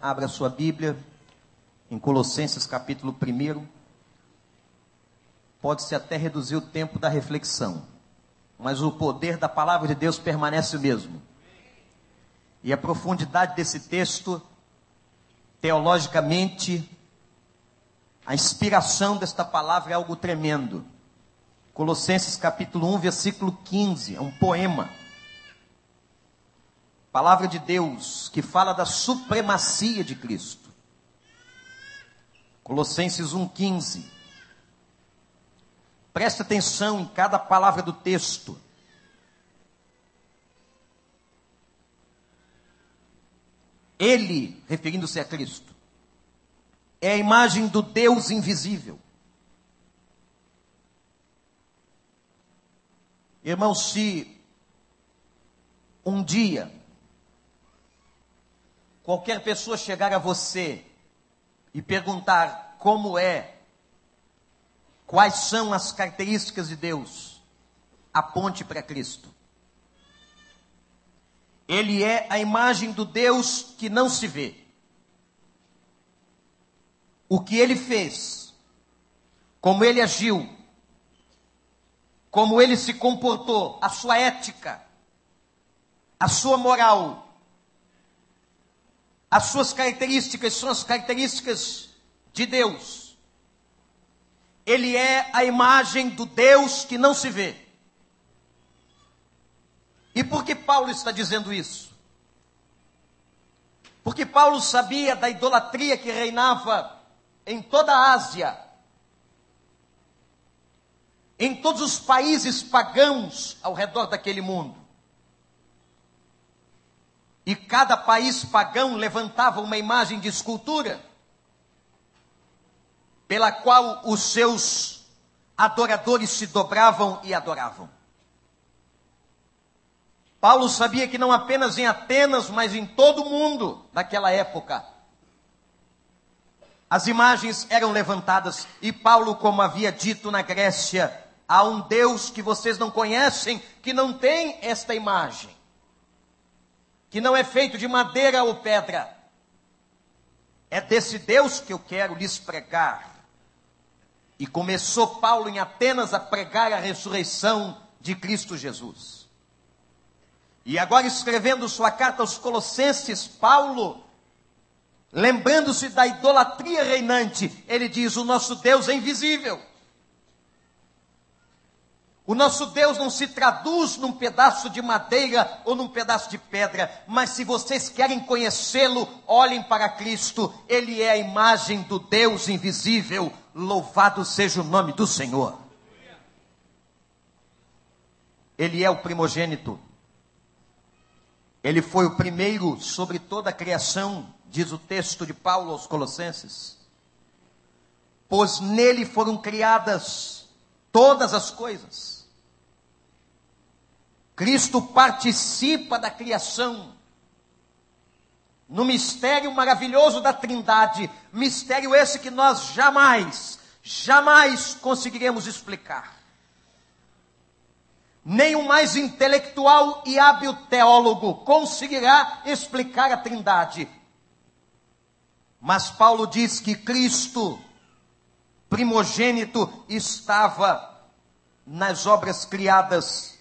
abra sua Bíblia em Colossenses capítulo 1. Pode-se até reduzir o tempo da reflexão, mas o poder da palavra de Deus permanece o mesmo. E a profundidade desse texto, teologicamente, a inspiração desta palavra é algo tremendo. Colossenses capítulo 1, versículo 15, é um poema. Palavra de Deus que fala da supremacia de Cristo. Colossenses 1,15. Preste atenção em cada palavra do texto. Ele, referindo-se a Cristo, é a imagem do Deus invisível. Irmão, se um dia qualquer pessoa chegar a você e perguntar como é, quais são as características de Deus, aponte para Cristo. Ele é a imagem do Deus que não se vê. O que ele fez, como ele agiu, como ele se comportou, a sua ética, a sua moral, as suas características são as características de Deus. Ele é a imagem do Deus que não se vê. E por que Paulo está dizendo isso? Porque Paulo sabia da idolatria que reinava em toda a Ásia, em todos os países pagãos ao redor daquele mundo. E cada país pagão levantava uma imagem de escultura, pela qual os seus adoradores se dobravam e adoravam. Paulo sabia que não apenas em Atenas, mas em todo o mundo naquela época, as imagens eram levantadas e Paulo, como havia dito na Grécia, há um Deus que vocês não conhecem, que não tem esta imagem que não é feito de madeira ou pedra. É desse Deus que eu quero lhes pregar. E começou Paulo em Atenas a pregar a ressurreição de Cristo Jesus. E agora, escrevendo sua carta aos Colossenses, Paulo, lembrando-se da idolatria reinante, ele diz: O nosso Deus é invisível. O nosso Deus não se traduz num pedaço de madeira ou num pedaço de pedra, mas se vocês querem conhecê-lo, olhem para Cristo, ele é a imagem do Deus invisível. Louvado seja o nome do Senhor. Ele é o primogênito. Ele foi o primeiro sobre toda a criação, diz o texto de Paulo aos Colossenses. Pois nele foram criadas todas as coisas Cristo participa da criação. No mistério maravilhoso da Trindade, mistério esse que nós jamais, jamais conseguiremos explicar. Nem o mais intelectual e hábil teólogo conseguirá explicar a Trindade. Mas Paulo diz que Cristo, primogênito, estava nas obras criadas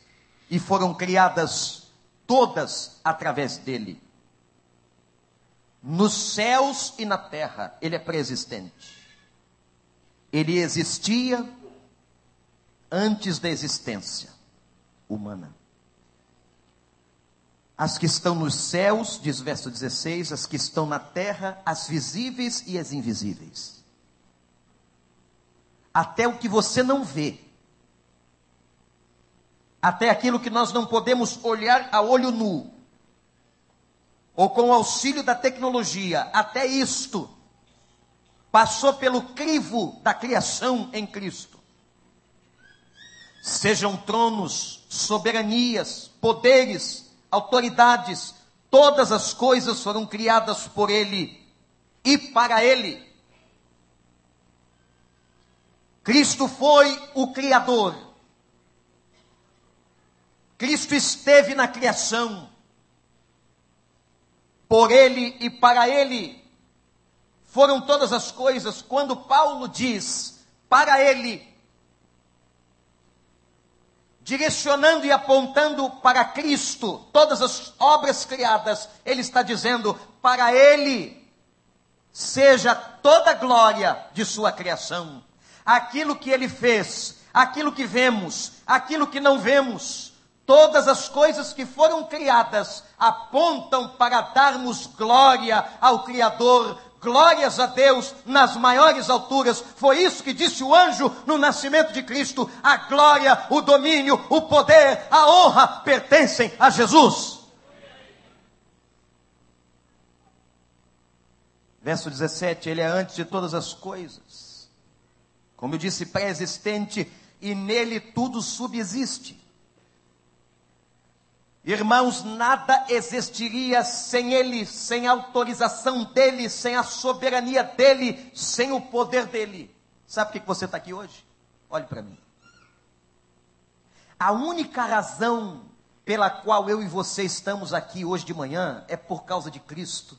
e foram criadas todas através dele. Nos céus e na terra, ele é preexistente. Ele existia antes da existência humana. As que estão nos céus, diz verso 16, as que estão na terra, as visíveis e as invisíveis. Até o que você não vê, até aquilo que nós não podemos olhar a olho nu, ou com o auxílio da tecnologia, até isto passou pelo crivo da criação em Cristo. Sejam tronos, soberanias, poderes, autoridades, todas as coisas foram criadas por Ele e para Ele. Cristo foi o Criador Cristo esteve na criação. Por ele e para ele foram todas as coisas, quando Paulo diz para ele, direcionando e apontando para Cristo todas as obras criadas, ele está dizendo para ele seja toda a glória de sua criação. Aquilo que ele fez, aquilo que vemos, aquilo que não vemos, todas as coisas que foram criadas apontam para darmos glória ao Criador, Glórias a Deus nas maiores alturas. Foi isso que disse o anjo no nascimento de Cristo. A glória, o domínio, o poder, a honra pertencem a Jesus. Verso 17: Ele é antes de todas as coisas. Como eu disse, pré-existente, e nele tudo subsiste. Irmãos, nada existiria sem Ele, sem a autorização dEle, sem a soberania dEle, sem o poder dEle. Sabe por que você está aqui hoje? Olhe para mim. A única razão pela qual eu e você estamos aqui hoje de manhã é por causa de Cristo.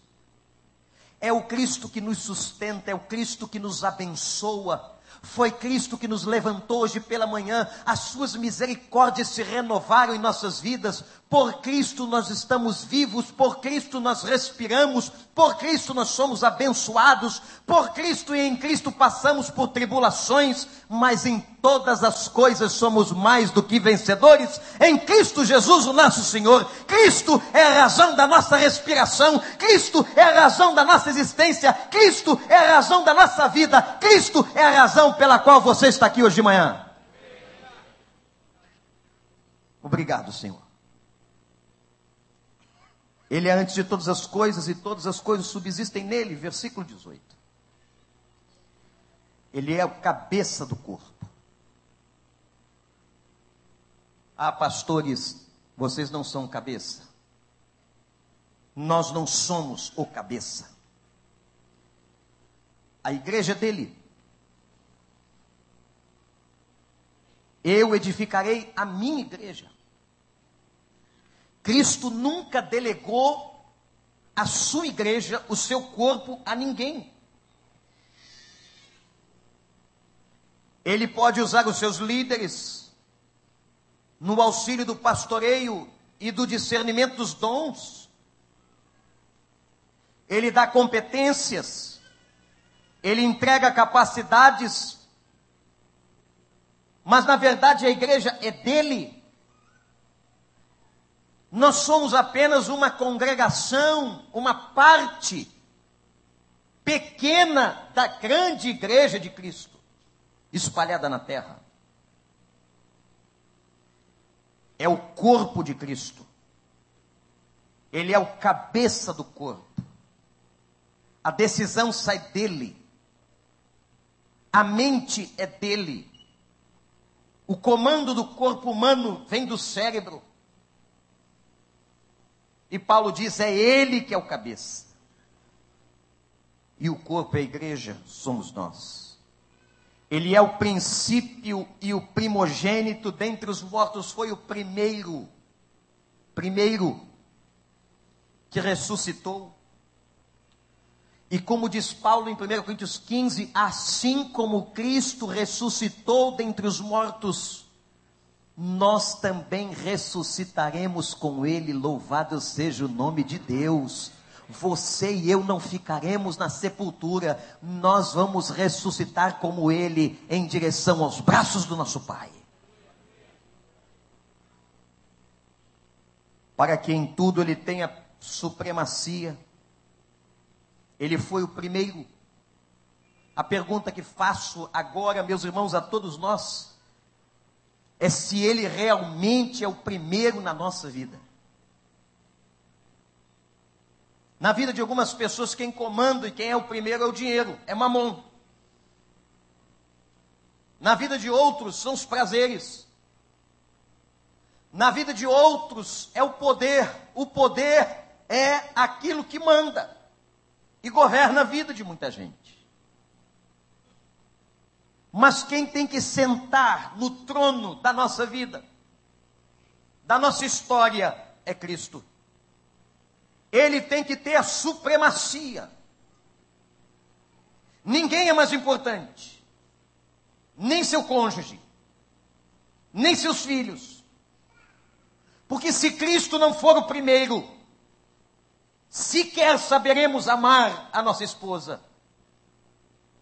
É o Cristo que nos sustenta, é o Cristo que nos abençoa, foi Cristo que nos levantou hoje pela manhã, as suas misericórdias se renovaram em nossas vidas. Por Cristo nós estamos vivos, por Cristo nós respiramos, por Cristo nós somos abençoados, por Cristo e em Cristo passamos por tribulações, mas em todas as coisas somos mais do que vencedores em Cristo Jesus, o nosso Senhor. Cristo é a razão da nossa respiração, Cristo é a razão da nossa existência, Cristo é a razão da nossa vida, Cristo é a razão pela qual você está aqui hoje de manhã. Obrigado, Senhor. Ele é antes de todas as coisas e todas as coisas subsistem nele. Versículo 18. Ele é o cabeça do corpo. Ah, pastores, vocês não são cabeça. Nós não somos o cabeça. A igreja é dele. Eu edificarei a minha igreja. Cristo nunca delegou a sua igreja, o seu corpo, a ninguém. Ele pode usar os seus líderes, no auxílio do pastoreio e do discernimento dos dons. Ele dá competências, ele entrega capacidades, mas na verdade a igreja é dele. Nós somos apenas uma congregação, uma parte pequena da grande igreja de Cristo, espalhada na terra. é o corpo de Cristo. Ele é o cabeça do corpo. A decisão sai dele. A mente é dele. O comando do corpo humano vem do cérebro. E Paulo diz: é ele que é o cabeça. E o corpo a igreja, somos nós. Ele é o princípio e o primogênito dentre os mortos, foi o primeiro, primeiro que ressuscitou. E como diz Paulo em 1 Coríntios 15, assim como Cristo ressuscitou dentre os mortos, nós também ressuscitaremos com Ele, louvado seja o nome de Deus você e eu não ficaremos na sepultura, nós vamos ressuscitar como Ele em direção aos braços do nosso Pai. Para que em tudo Ele tenha supremacia, Ele foi o primeiro. A pergunta que faço agora, meus irmãos, a todos nós, é se Ele realmente é o primeiro na nossa vida. Na vida de algumas pessoas, quem comanda e quem é o primeiro é o dinheiro, é mamon. Na vida de outros, são os prazeres. Na vida de outros, é o poder. O poder é aquilo que manda e governa a vida de muita gente. Mas quem tem que sentar no trono da nossa vida, da nossa história, é Cristo ele tem que ter a supremacia. Ninguém é mais importante. Nem seu cônjuge. Nem seus filhos. Porque se Cristo não for o primeiro, sequer saberemos amar a nossa esposa,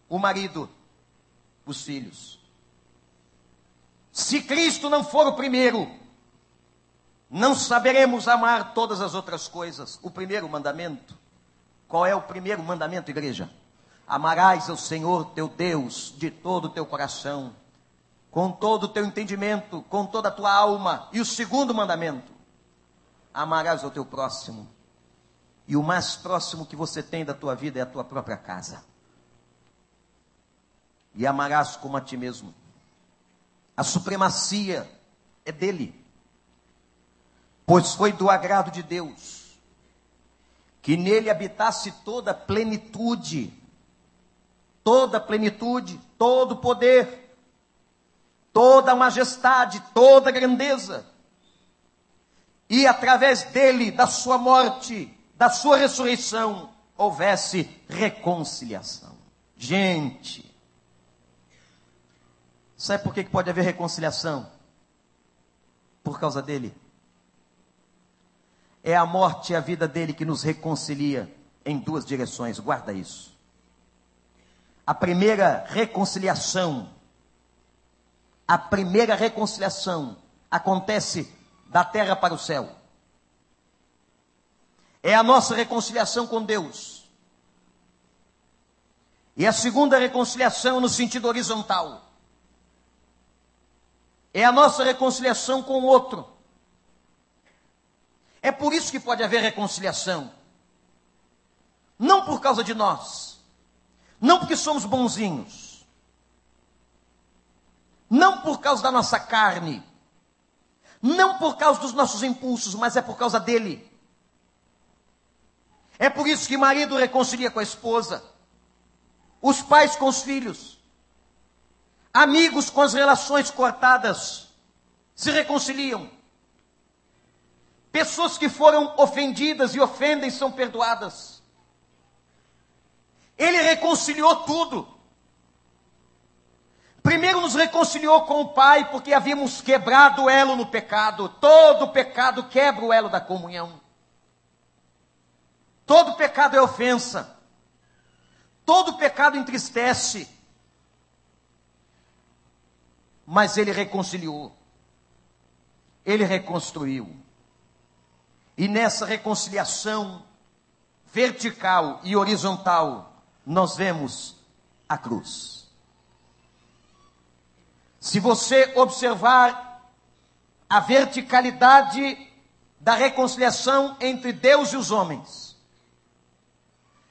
o marido, os filhos. Se Cristo não for o primeiro, não saberemos amar todas as outras coisas. O primeiro mandamento. Qual é o primeiro mandamento, igreja? Amarás ao Senhor teu Deus de todo o teu coração, com todo o teu entendimento, com toda a tua alma. E o segundo mandamento: amarás ao teu próximo. E o mais próximo que você tem da tua vida é a tua própria casa. E amarás como a ti mesmo. A supremacia é dele pois foi do agrado de Deus que nele habitasse toda a plenitude, toda a plenitude, todo o poder, toda a majestade, toda a grandeza, e através dele, da sua morte, da sua ressurreição, houvesse reconciliação. Gente, sabe por que pode haver reconciliação? Por causa dele. É a morte e a vida dele que nos reconcilia em duas direções, guarda isso. A primeira reconciliação, a primeira reconciliação acontece da terra para o céu. É a nossa reconciliação com Deus. E a segunda reconciliação no sentido horizontal. É a nossa reconciliação com o outro. É por isso que pode haver reconciliação. Não por causa de nós. Não porque somos bonzinhos. Não por causa da nossa carne. Não por causa dos nossos impulsos, mas é por causa dele. É por isso que marido reconcilia com a esposa, os pais com os filhos, amigos com as relações cortadas se reconciliam. Pessoas que foram ofendidas e ofendem são perdoadas. Ele reconciliou tudo. Primeiro nos reconciliou com o Pai, porque havíamos quebrado o elo no pecado. Todo pecado quebra o elo da comunhão. Todo pecado é ofensa. Todo pecado entristece. Mas ele reconciliou. Ele reconstruiu. E nessa reconciliação vertical e horizontal, nós vemos a cruz. Se você observar a verticalidade da reconciliação entre Deus e os homens,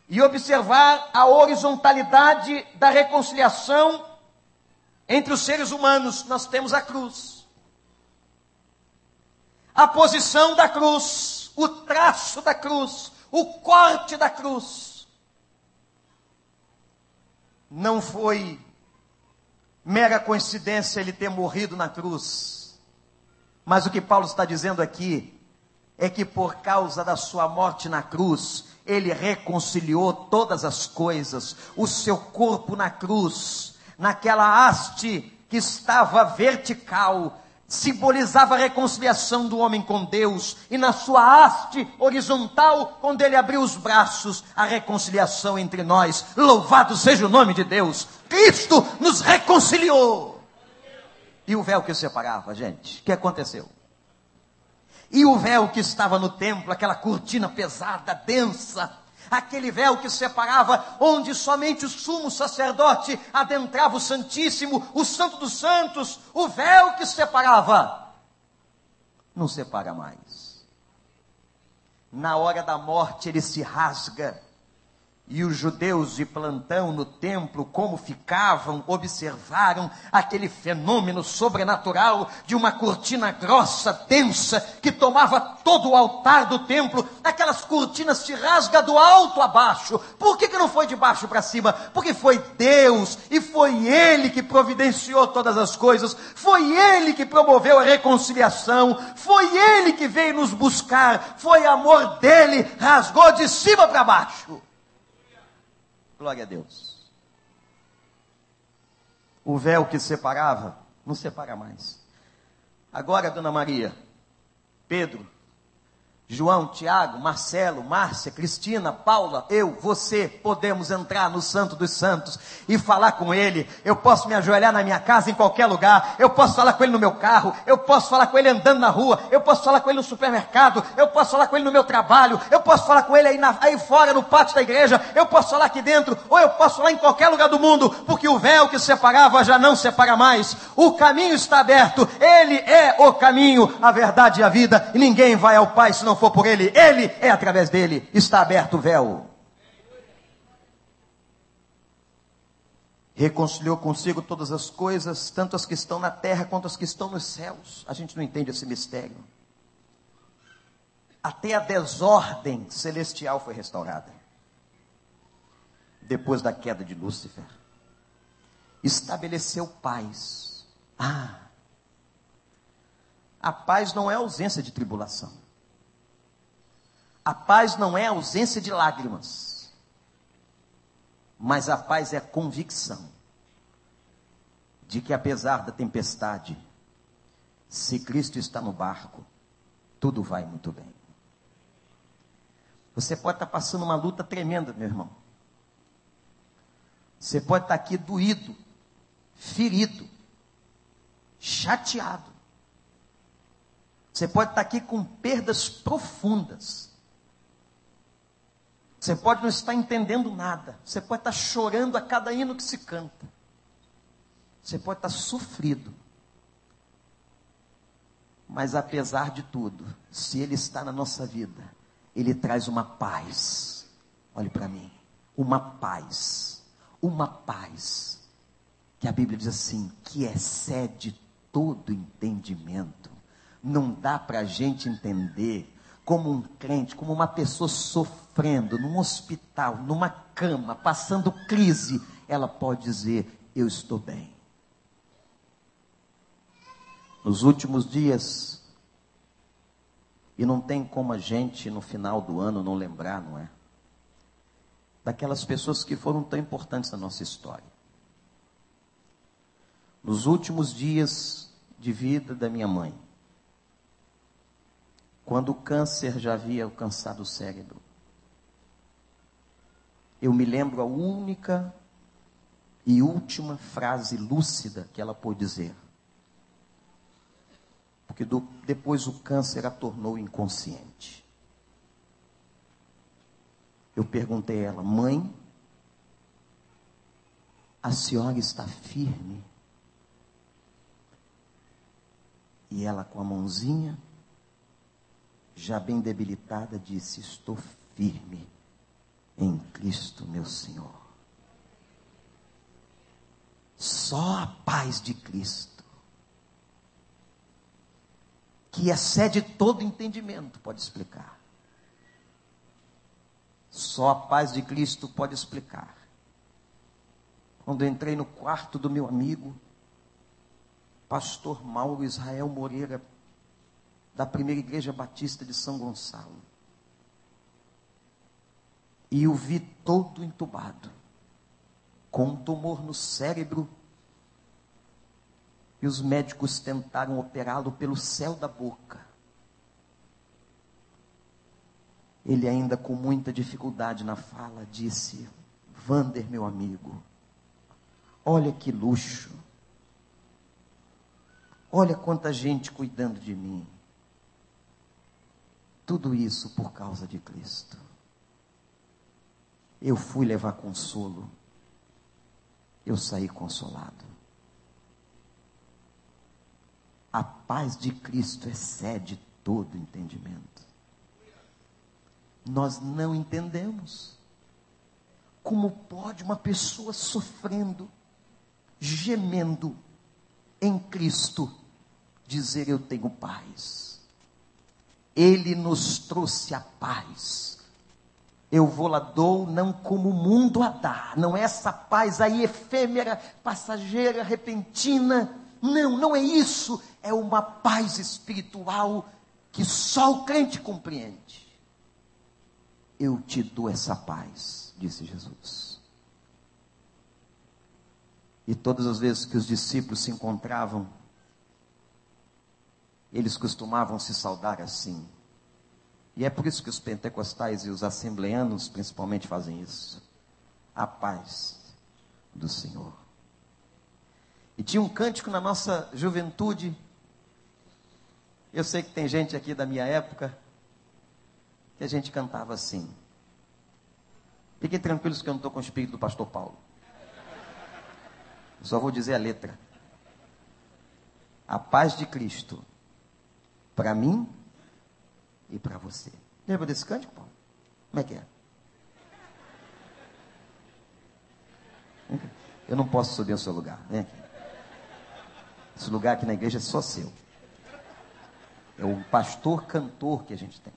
e observar a horizontalidade da reconciliação entre os seres humanos, nós temos a cruz. A posição da cruz o traço da cruz, o corte da cruz. Não foi mera coincidência ele ter morrido na cruz. Mas o que Paulo está dizendo aqui é que por causa da sua morte na cruz, ele reconciliou todas as coisas, o seu corpo na cruz, naquela haste que estava vertical, simbolizava a reconciliação do homem com Deus, e na sua haste horizontal, quando ele abriu os braços, a reconciliação entre nós. Louvado seja o nome de Deus! Cristo nos reconciliou! E o véu que separava, gente, o que aconteceu? E o véu que estava no templo, aquela cortina pesada, densa, aquele véu que separava, onde somente o sumo sacerdote adentrava o Santíssimo, o Santo dos Santos, o véu que separava, não separa mais. Na hora da morte ele se rasga e os judeus de plantão no templo, como ficavam, observaram aquele fenômeno sobrenatural de uma cortina grossa, densa, que tomava todo o altar do templo. Aquelas cortinas se rasga do alto a baixo. Por que, que não foi de baixo para cima? Porque foi Deus e foi Ele que providenciou todas as coisas. Foi Ele que promoveu a reconciliação. Foi Ele que veio nos buscar. Foi amor dele, rasgou de cima para baixo. Glória a Deus. O véu que separava, não separa mais. Agora, Dona Maria, Pedro João, Tiago, Marcelo, Márcia, Cristina, Paula, eu, você, podemos entrar no Santo dos Santos e falar com Ele. Eu posso me ajoelhar na minha casa, em qualquer lugar. Eu posso falar com Ele no meu carro. Eu posso falar com Ele andando na rua. Eu posso falar com Ele no supermercado. Eu posso falar com Ele no meu trabalho. Eu posso falar com Ele aí, na, aí fora, no pátio da igreja. Eu posso falar aqui dentro. Ou eu posso falar em qualquer lugar do mundo. Porque o véu que separava já não separa mais. O caminho está aberto. Ele é o caminho, a verdade e a vida. E ninguém vai ao Pai se não for por Ele, Ele é através dele, está aberto o véu. Reconciliou consigo todas as coisas, tanto as que estão na terra quanto as que estão nos céus. A gente não entende esse mistério. Até a desordem celestial foi restaurada. Depois da queda de Lúcifer. Estabeleceu paz. Ah! A paz não é ausência de tribulação. A paz não é ausência de lágrimas, mas a paz é a convicção de que apesar da tempestade, se Cristo está no barco, tudo vai muito bem. Você pode estar passando uma luta tremenda, meu irmão. Você pode estar aqui doído, ferido, chateado. Você pode estar aqui com perdas profundas. Você pode não estar entendendo nada. Você pode estar chorando a cada hino que se canta. Você pode estar sofrido. Mas apesar de tudo, se Ele está na nossa vida, Ele traz uma paz. Olhe para mim. Uma paz. Uma paz. Que a Bíblia diz assim: que excede todo entendimento. Não dá para a gente entender como um crente, como uma pessoa sofrendo num hospital, numa cama, passando crise, ela pode dizer: Eu estou bem. Nos últimos dias, e não tem como a gente no final do ano não lembrar, não é? Daquelas pessoas que foram tão importantes na nossa história. Nos últimos dias de vida da minha mãe, quando o câncer já havia alcançado o cérebro. Eu me lembro a única e última frase lúcida que ela pôde dizer. Porque do, depois o câncer a tornou inconsciente. Eu perguntei a ela, mãe, a senhora está firme? E ela com a mãozinha já bem debilitada, disse: Estou firme em Cristo, meu Senhor. Só a paz de Cristo, que excede todo entendimento, pode explicar. Só a paz de Cristo pode explicar. Quando entrei no quarto do meu amigo, pastor Mauro Israel Moreira, da primeira igreja batista de São Gonçalo. E o vi todo entubado, com um tumor no cérebro. E os médicos tentaram operá-lo pelo céu da boca. Ele, ainda com muita dificuldade na fala, disse: Vander, meu amigo, olha que luxo. Olha quanta gente cuidando de mim. Tudo isso por causa de Cristo. Eu fui levar consolo. Eu saí consolado. A paz de Cristo excede todo entendimento. Nós não entendemos. Como pode uma pessoa sofrendo, gemendo em Cristo, dizer eu tenho paz? Ele nos trouxe a paz. Eu vou lá dou não como o mundo a dá, não é essa paz aí efêmera, passageira, repentina. Não, não é isso. É uma paz espiritual que só o crente compreende. Eu te dou essa paz, disse Jesus. E todas as vezes que os discípulos se encontravam, eles costumavam se saudar assim. E é por isso que os pentecostais e os assembleanos principalmente fazem isso. A paz do Senhor. E tinha um cântico na nossa juventude. Eu sei que tem gente aqui da minha época que a gente cantava assim. Fiquem tranquilos que eu não estou com o espírito do pastor Paulo. Eu só vou dizer a letra. A paz de Cristo para mim e para você. Lembra desse cântico, Paulo? Como é que é? Eu não posso subir ao seu lugar. Vem aqui. Esse lugar aqui na igreja é só seu. É o pastor cantor que a gente tem.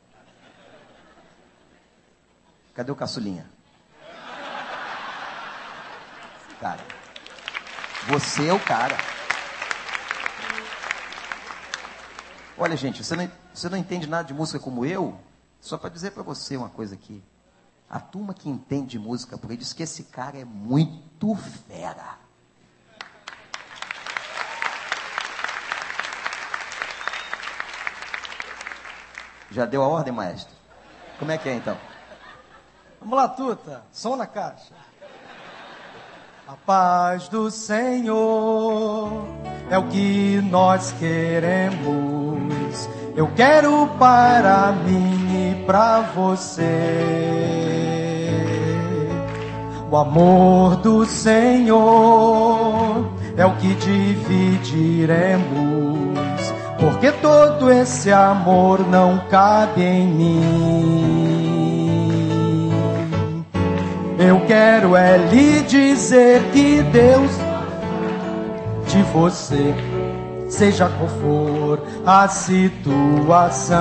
Cadê o caçulinha? Cara, você é o cara. Olha, gente, você não, você não entende nada de música como eu? Só para dizer para você uma coisa aqui. A turma que entende de música por aí diz que esse cara é muito fera. Já deu a ordem, maestro? Como é que é então? Vamos lá, Tuta. Som na caixa. A paz do Senhor é o que nós queremos. Eu quero para mim e para você. O amor do Senhor é o que dividiremos porque todo esse amor não cabe em mim. Eu quero é lhe dizer que Deus de você, seja qual for a situação.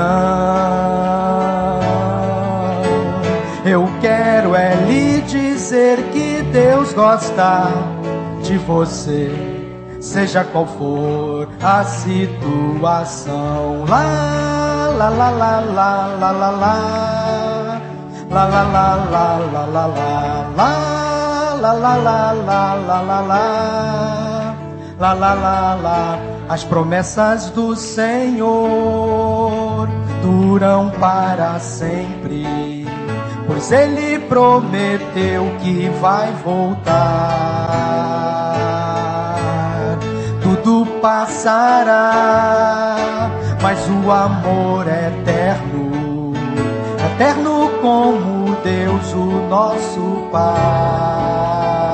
Eu quero é lhe dizer que Deus gosta de você seja qual for a situação. Lá, lá, lá, lá, lá, lá, lá, lá. Lá, lá, lá, lá, lá, lá, lá, lá. Lá, lá, lá, lá, lá, lá, lá. Lá, lá, lá. As promessas do Senhor duram para sempre. Pois ele prometeu que vai voltar tudo passará, mas o amor é eterno, eterno como Deus, o nosso Pai.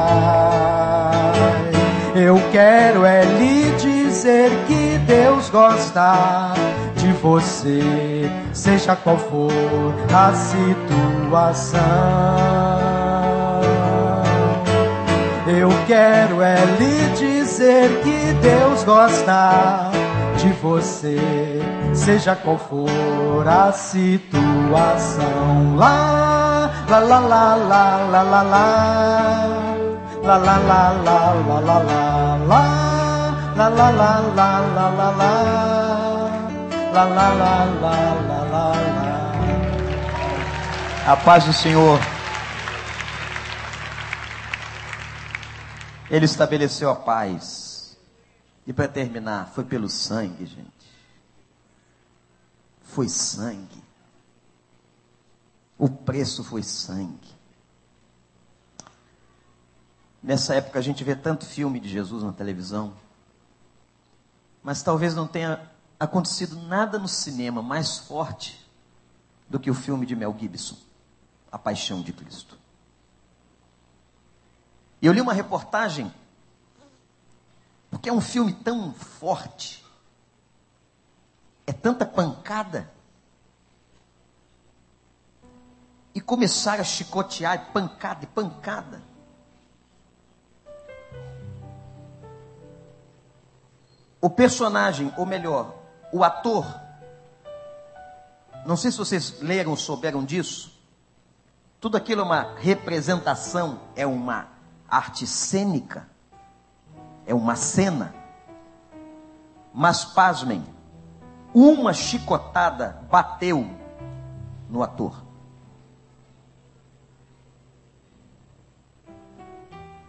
Eu quero é lhe dizer que Deus gosta de você, seja qual for a situação. Eu quero é lhe dizer que Deus gosta de você, seja qual for a situação. Lá, lá, lá, lá, lá, lá, lá, lá. La la la la la la la la la la la la la la la la la la la la A paz do Senhor. Ele estabeleceu a paz. E para terminar, foi pelo sangue, gente. Foi sangue. O preço foi sangue. Nessa época a gente vê tanto filme de Jesus na televisão, mas talvez não tenha acontecido nada no cinema mais forte do que o filme de Mel Gibson, A Paixão de Cristo. E eu li uma reportagem, porque é um filme tão forte, é tanta pancada. E começaram a chicotear, pancada e pancada. O personagem, ou melhor, o ator, não sei se vocês leram ou souberam disso, tudo aquilo é uma representação, é uma arte cênica, é uma cena. Mas pasmem, uma chicotada bateu no ator.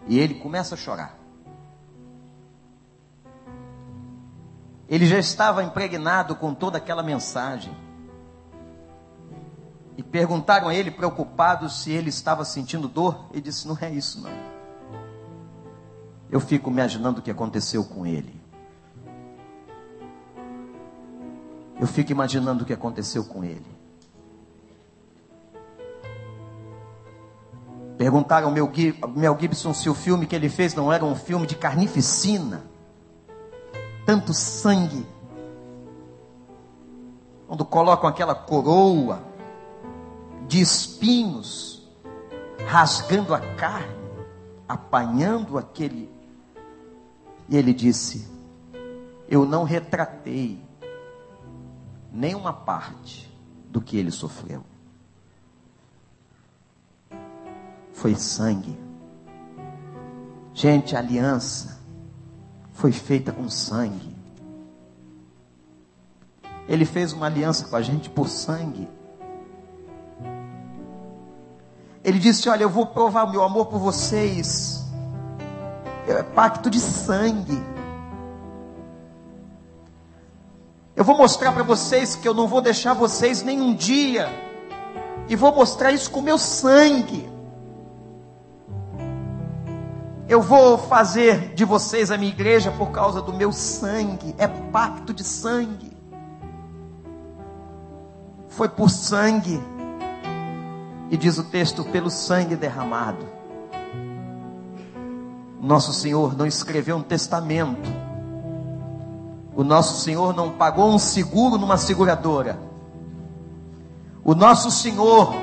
E ele começa a chorar. Ele já estava impregnado com toda aquela mensagem. E perguntaram a ele, preocupados, se ele estava sentindo dor. Ele disse: Não é isso, não. Eu fico imaginando o que aconteceu com ele. Eu fico imaginando o que aconteceu com ele. Perguntaram ao Mel Gibson se o filme que ele fez não era um filme de carnificina. Tanto sangue. Quando colocam aquela coroa de espinhos, rasgando a carne, apanhando aquele. E ele disse: Eu não retratei nenhuma parte do que ele sofreu. Foi sangue. Gente, aliança foi feita com sangue. Ele fez uma aliança com a gente por sangue. Ele disse: Olha, eu vou provar o meu amor por vocês. É pacto de sangue. Eu vou mostrar para vocês que eu não vou deixar vocês nem um dia. E vou mostrar isso com meu sangue. Eu vou fazer de vocês a minha igreja por causa do meu sangue. É pacto de sangue. Foi por sangue e diz o texto: pelo sangue derramado. Nosso Senhor não escreveu um testamento. O nosso Senhor não pagou um seguro numa seguradora. O nosso Senhor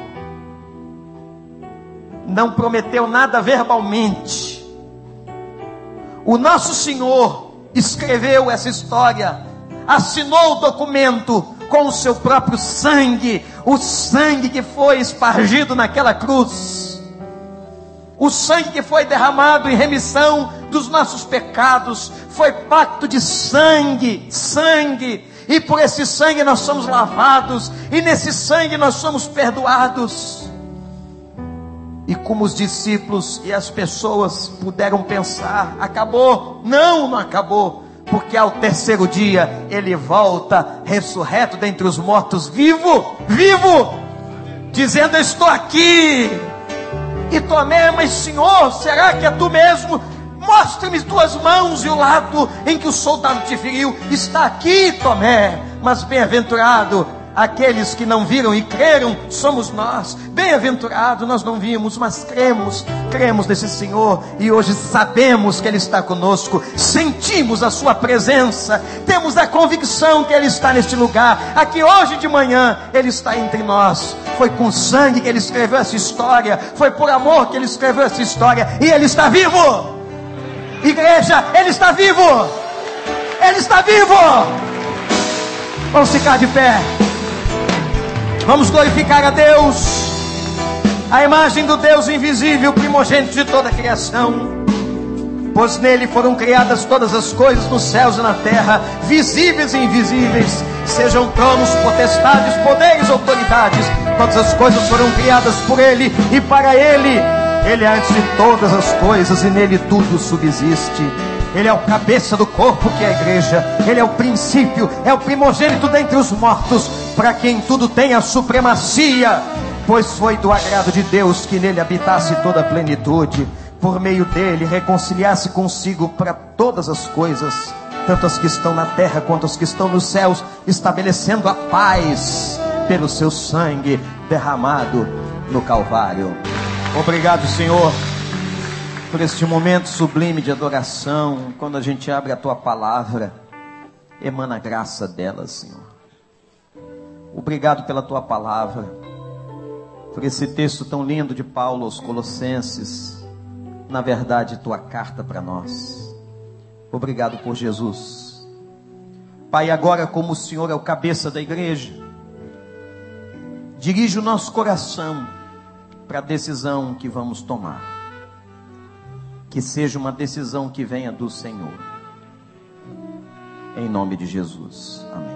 não prometeu nada verbalmente. O nosso Senhor escreveu essa história, assinou o documento com o seu próprio sangue, o sangue que foi espargido naquela cruz, o sangue que foi derramado em remissão dos nossos pecados, foi pacto de sangue, sangue, e por esse sangue nós somos lavados, e nesse sangue nós somos perdoados. E como os discípulos e as pessoas puderam pensar, acabou? Não, não acabou porque ao terceiro dia ele volta ressurreto dentre os mortos, vivo, vivo, dizendo: Estou aqui. E Tomé, mas Senhor, será que é tu mesmo? Mostre-me tuas mãos e o lado em que o soldado te feriu. Está aqui, Tomé. Mas bem-aventurado aqueles que não viram e creram, somos nós. Bem-aventurado, nós não vimos, mas cremos, cremos nesse Senhor e hoje sabemos que Ele está conosco, sentimos a Sua presença, temos a convicção que Ele está neste lugar. Aqui hoje de manhã Ele está entre nós. Foi com sangue que Ele escreveu essa história, foi por amor que Ele escreveu essa história e Ele está vivo. Igreja, Ele está vivo. Ele está vivo. Vamos ficar de pé. Vamos glorificar a Deus, a imagem do Deus invisível, primogênito de toda a criação. Pois nele foram criadas todas as coisas nos céus e na terra, visíveis e invisíveis, sejam tronos, potestades, poderes, autoridades, todas as coisas foram criadas por ele e para ele. Ele é antes de todas as coisas e nele tudo subsiste. Ele é o cabeça do corpo que é a igreja. Ele é o princípio, é o primogênito dentre os mortos, para quem tudo tem a supremacia, pois foi do agrado de Deus que nele habitasse toda a plenitude, por meio dele reconciliasse consigo para todas as coisas, tanto as que estão na terra quanto as que estão nos céus, estabelecendo a paz pelo seu sangue derramado no Calvário. Obrigado, Senhor por este momento sublime de adoração, quando a gente abre a tua palavra, emana a graça dela, Senhor. Obrigado pela tua palavra, por esse texto tão lindo de Paulo aos Colossenses, na verdade, tua carta para nós. Obrigado por Jesus. Pai, agora, como o Senhor é o cabeça da igreja, dirige o nosso coração para a decisão que vamos tomar que seja uma decisão que venha do Senhor. Em nome de Jesus. Amém.